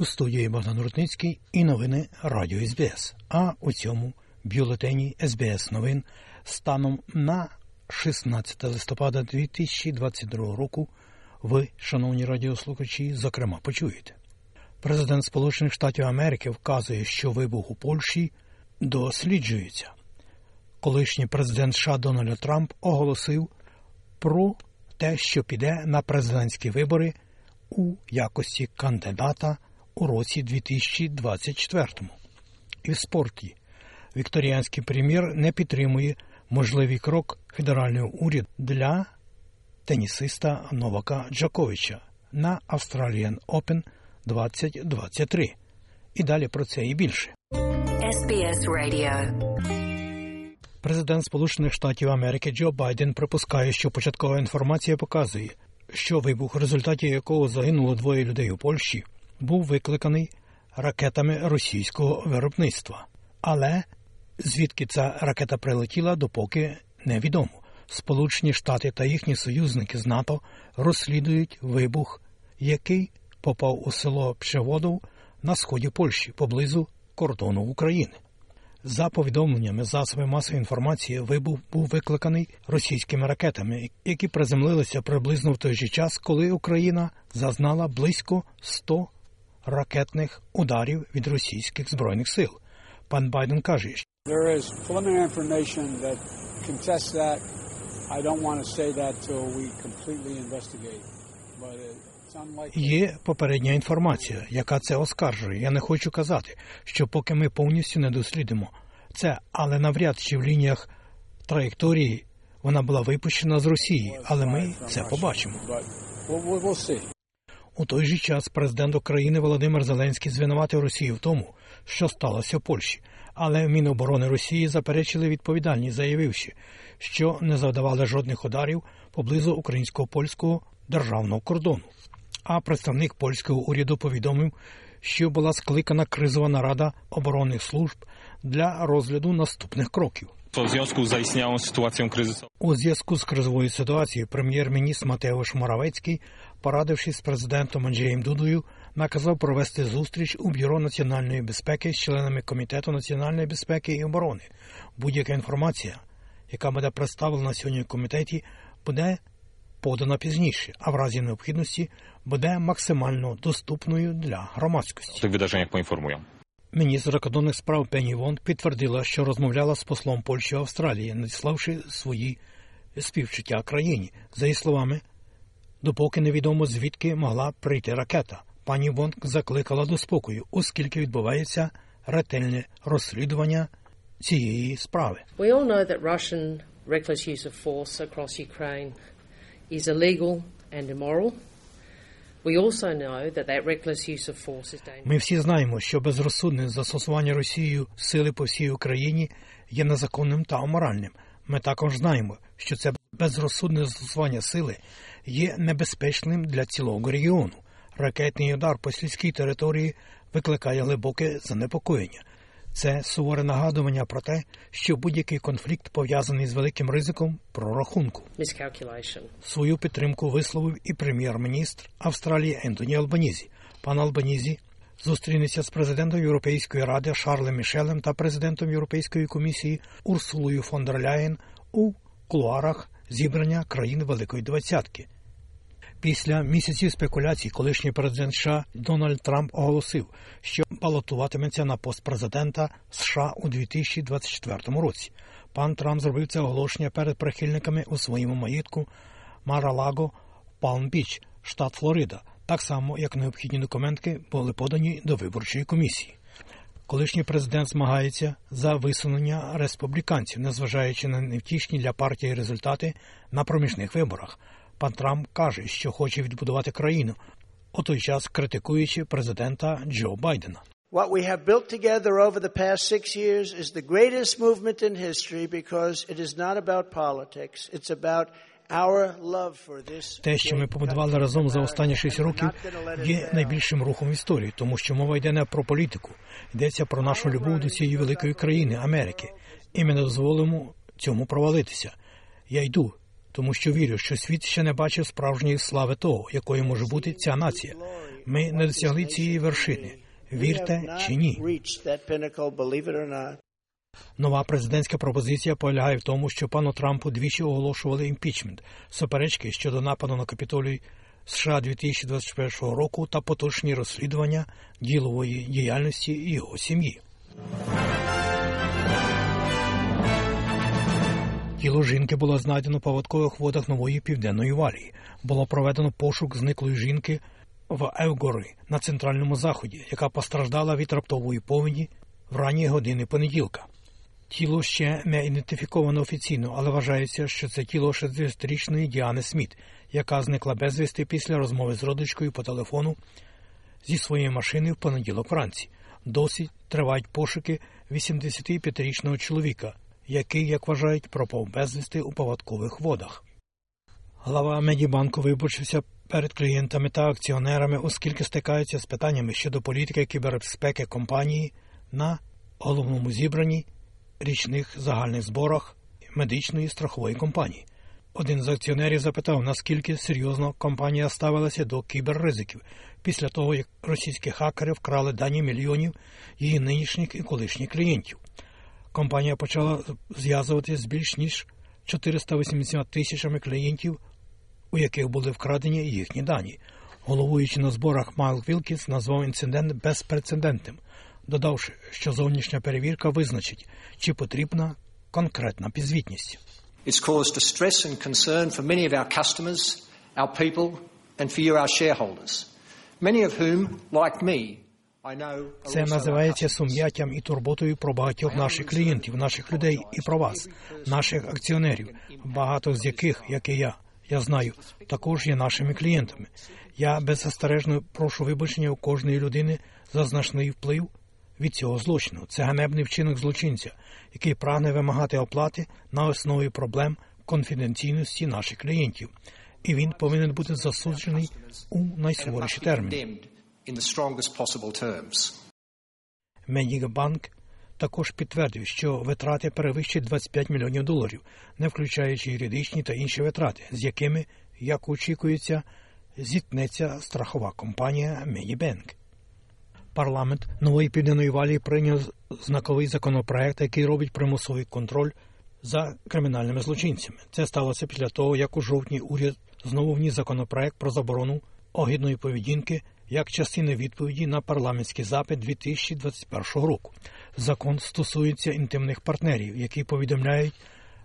У студії Богдан Рудницький і новини Радіо СБС. А у цьому бюлетені СБС новин станом на 16 листопада 2022 року ви, шановні радіослухачі, зокрема почуєте. Президент Сполучених Штатів Америки вказує, що вибух у Польщі досліджується. Колишній президент США Дональд Трамп оголосив про те, що піде на президентські вибори у якості кандидата у році 2024. І в спорті вікторіанський прем'єр не підтримує можливий крок федерального уряду для тенісиста Новака Джаковича на Australian Open 2023. І далі про це і більше. SBS Radio. Президент Сполучених Штатів Америки Джо Байден припускає, що початкова інформація показує, що вибух, в результаті якого загинуло двоє людей у Польщі, був викликаний ракетами російського виробництва. Але звідки ця ракета прилетіла, допоки невідомо. Сполучені Штати та їхні союзники з НАТО розслідують вибух, який попав у село Пшеводов на сході Польщі поблизу кордону України. За повідомленнями засобів масової інформації, вибух був викликаний російськими ракетами, які приземлилися приблизно в той же час, коли Україна зазнала близько 100 ракетних ударів від російських збройних сил. Пан Байден каже, unlikely. Є попередня інформація, яка це оскаржує. Я не хочу казати, що поки ми повністю не дослідимо це, але навряд чи в лініях траєкторії вона була випущена з Росії, але ми це побачимо. У той же час президент України Володимир Зеленський звинуватив Росію в тому, що сталося в Польщі. Але Міноборони Росії заперечили відповідальність, заявивши, що не завдавали жодних ударів поблизу українсько польського державного кордону. А представник польського уряду повідомив, що була скликана кризова нарада оборонних служб для розгляду наступних кроків. W związku z zaistniałą sytuacją kryzysową У зв'язку з кризовою ситуацією прем'єр-міністр Матеуш Моравецький, порадившись з президентом Анджеєм Дудою, наказав провести зустріч у Бюро національної безпеки з членами Комітету національної безпеки і оборони. Будь-яка інформація, яка буде представлена сьогодні в комітеті, буде подана пізніше, а в разі необхідності буде максимально доступною для громадськості. tych wydarzeniach poinformują. Міністр закордонних справ Пенні Вонг підтвердила, що розмовляла з послом Польщі в Австралії, надіславши свої співчуття країні. За її словами, допоки невідомо звідки могла прийти ракета. Пані Вонг закликала до спокою, оскільки відбувається ретельне розслідування цієї справи. We all know that Russian reckless use of force across Ukraine is illegal and immoral. Ми всі знаємо, що безрозсудне застосування Росією сили по всій Україні є незаконним та аморальним. Ми також знаємо, що це безрозсудне застосування сили є небезпечним для цілого регіону. Ракетний удар по сільській території викликає глибоке занепокоєння. Це суворе нагадування про те, що будь-який конфлікт пов'язаний з великим ризиком прорахунку. Свою підтримку висловив і прем'єр-міністр Австралії Ентоні Албанізі. Пан Албанізі зустрінеться з президентом Європейської ради Шарлем Мішелем та президентом Європейської комісії Урсулою фон дер Ляєн у кулуарах зібрання країн Великої Двадцятки. Після місяців спекуляцій колишній президент США Дональд Трамп оголосив, що балотуватиметься на пост президента США у 2024 році. Пан Трамп зробив це оголошення перед прихильниками у своєму маєтку Мара-Лаго, Палм-Біч, штат Флорида, так само як необхідні документи були подані до виборчої комісії. Колишній президент змагається за висунення республіканців, незважаючи на невтішні для партії результати на проміжних виборах. Пан Трамп каже, що хоче відбудувати країну, у той час критикуючи президента Джо Байдена. What we have built together over the past six years is the greatest movement in history because it is not about politics. It's about our love for this. Те, що ми побудували разом за останні шість років, є найбільшим рухом в історії, тому що мова йде не про політику, йдеться про нашу любов до цієї великої країни Америки, і ми не дозволимо цьому провалитися. Я йду, тому що вірю, що світ ще не бачив справжньої слави того, якою може бути ця нація. Ми не досягли цієї вершини. Вірте чи ні? Нова президентська пропозиція полягає в тому, що пану Трампу двічі оголошували імпічмент, суперечки щодо нападу на капітолій США 2021 року та поточні розслідування ділової діяльності його сім'ї. Тіло жінки було знайдено в поводкових водах нової південної валії. Було проведено пошук зниклої жінки в Евгори на центральному заході, яка постраждала від раптової повені в ранні години понеділка. Тіло ще не ідентифіковано офіційно, але вважається, що це тіло 60-річної Діани Сміт, яка зникла безвісти після розмови з родичкою по телефону зі своєї машини в понеділок вранці. Досі тривають пошуки 85-річного чоловіка, який, як вважають, пропав безвісти у поводкових водах. Глава Медібанку вибачився перед клієнтами та акціонерами, оскільки стикаються з питаннями щодо політики кібербезпеки компанії на головному зібранні річних загальних зборах медичної страхової компанії. Один з акціонерів запитав, наскільки серйозно компанія ставилася до кіберризиків після того, як російські хакери вкрали дані мільйонів її нинішніх і колишніх клієнтів. Компанія почала зв'язуватися з більш ніж 480 тисячами клієнтів, у яких були вкрадені їхні дані. Головуючи на зборах Майл Вілкінс назвав інцидент безпрецедентним, додавши, що зовнішня перевірка визначить, чи потрібна конкретна підзвітність. It's caused distress and concern for many of our customers, our people, and for you, our shareholders, many of whom, like me, I know are Це називається сум'яттям і турботою про багатьох наших клієнтів, наших людей і про вас, наших акціонерів, багато з яких, як і я, я знаю, також є нашими клієнтами. Я беззастережно прошу вибачення у кожної людини за значний вплив від цього злочину. Це ганебний вчинок злочинця, який прагне вимагати оплати на основі проблем конфіденційності наших клієнтів, і він повинен бути засуджений у найсуворіші терміни. condemned in також підтвердив, що витрати перевищать 25 мільйонів доларів, не включаючи юридичні та інші витрати, з якими, як очікується, зіткнеться страхова компанія Медібенк. Парламент нової південної валії прийняв знаковий законопроект, який робить примусовий контроль за кримінальними злочинцями. Це сталося після того, як у жовтні уряд знову вніс законопроект про заборону огідної поведінки як частини відповіді на парламентський запит 2021 року. Закон стосується інтимних партнерів, які повідомляють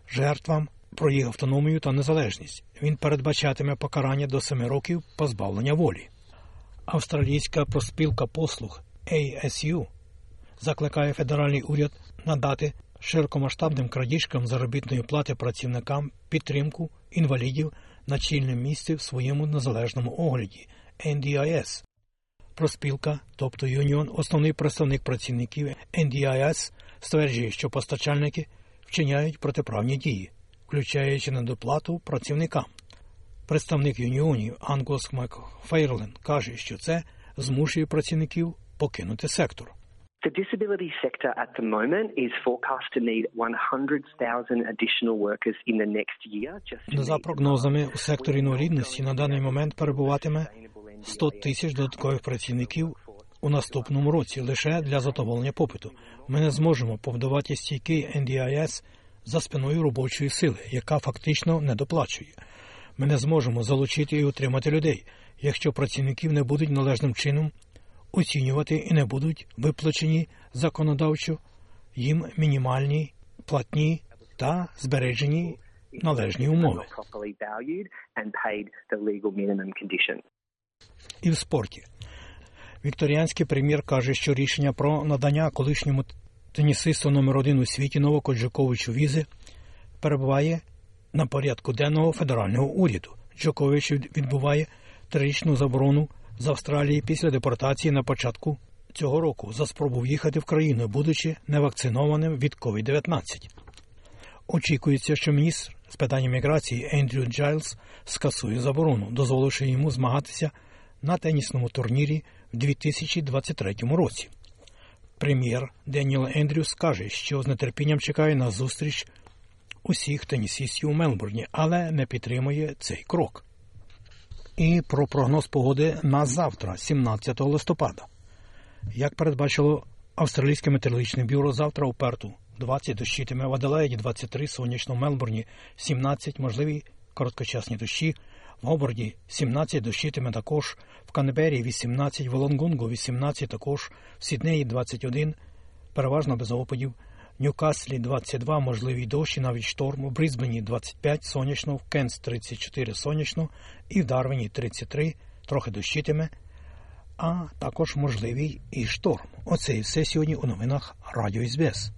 жертвам про їх автономію та незалежність. Він передбачатиме покарання до 7 років позбавлення волі. Австралійська проспілка послуг ASU закликає федеральний уряд надати широкомасштабним крадіжкам заробітної плати працівникам підтримку інвалідів на чільному місці в своєму незалежному огляді NDIS. Проспілка, тобто Юніон, основний представник працівників NDIS, стверджує, що постачальники вчиняють протиправні дії, включаючи недоплату працівникам. Представник юніонів Ангус Макфейрлен каже, що це змушує працівників покинути сектор. The disability sector at the moment is forecast to need 100,000 additional workers in the next year. Just За прогнозами, у секторі інвалідності на даний момент перебуватиме 100 тисяч додаткових працівників у наступному році лише для задоволення попиту. Ми не зможемо побудувати стійкий NDIS за спиною робочої сили, яка фактично не доплачує. Ми не зможемо залучити і утримати людей, якщо працівників не будуть належним чином оцінювати і не будуть виплачені законодавчо їм мінімальні платні та збережені належні умови. і в спорті. Вікторіанський прем'єр каже, що рішення про надання колишньому тенісисту номер один у світі Новаку Джоковичу візи перебуває на порядку денного федерального уряду. Джокович відбуває трирічну заборону з Австралії після депортації на початку цього року за спробу в'їхати в країну, будучи невакцинованим від COVID-19. Очікується, що міністр з питань міграції Ендрю Джайлз скасує заборону, дозволивши йому змагатися на тенісному турнірі в 2023 році. Прем'єр Деніел Ендрюс каже, що з нетерпінням чекає на зустріч усіх тенісістів у Мелбурні, але не підтримує цей крок. І про прогноз погоди на завтра, 17 листопада. Як передбачило Австралійське метеорологічне бюро завтра у Перту 20 дощитиме, в Аделаїді 23, сонячно, в Мелбурні 17, можливі короткочасні дощі, в Гоборді 17 дощитиме також, в Канебері 18, в Лонгунгу 18 також, в Сіднеї 21, переважно без опадів, Ньюкаслі 22, можливі дощі, навіть шторм, у Брізбені 25, сонячно, в Кенс 34 сонячно і в Дарвіні 33, трохи дощитиме, а також можливий і шторм. Оце і все сьогодні у новинах Радіо СБС.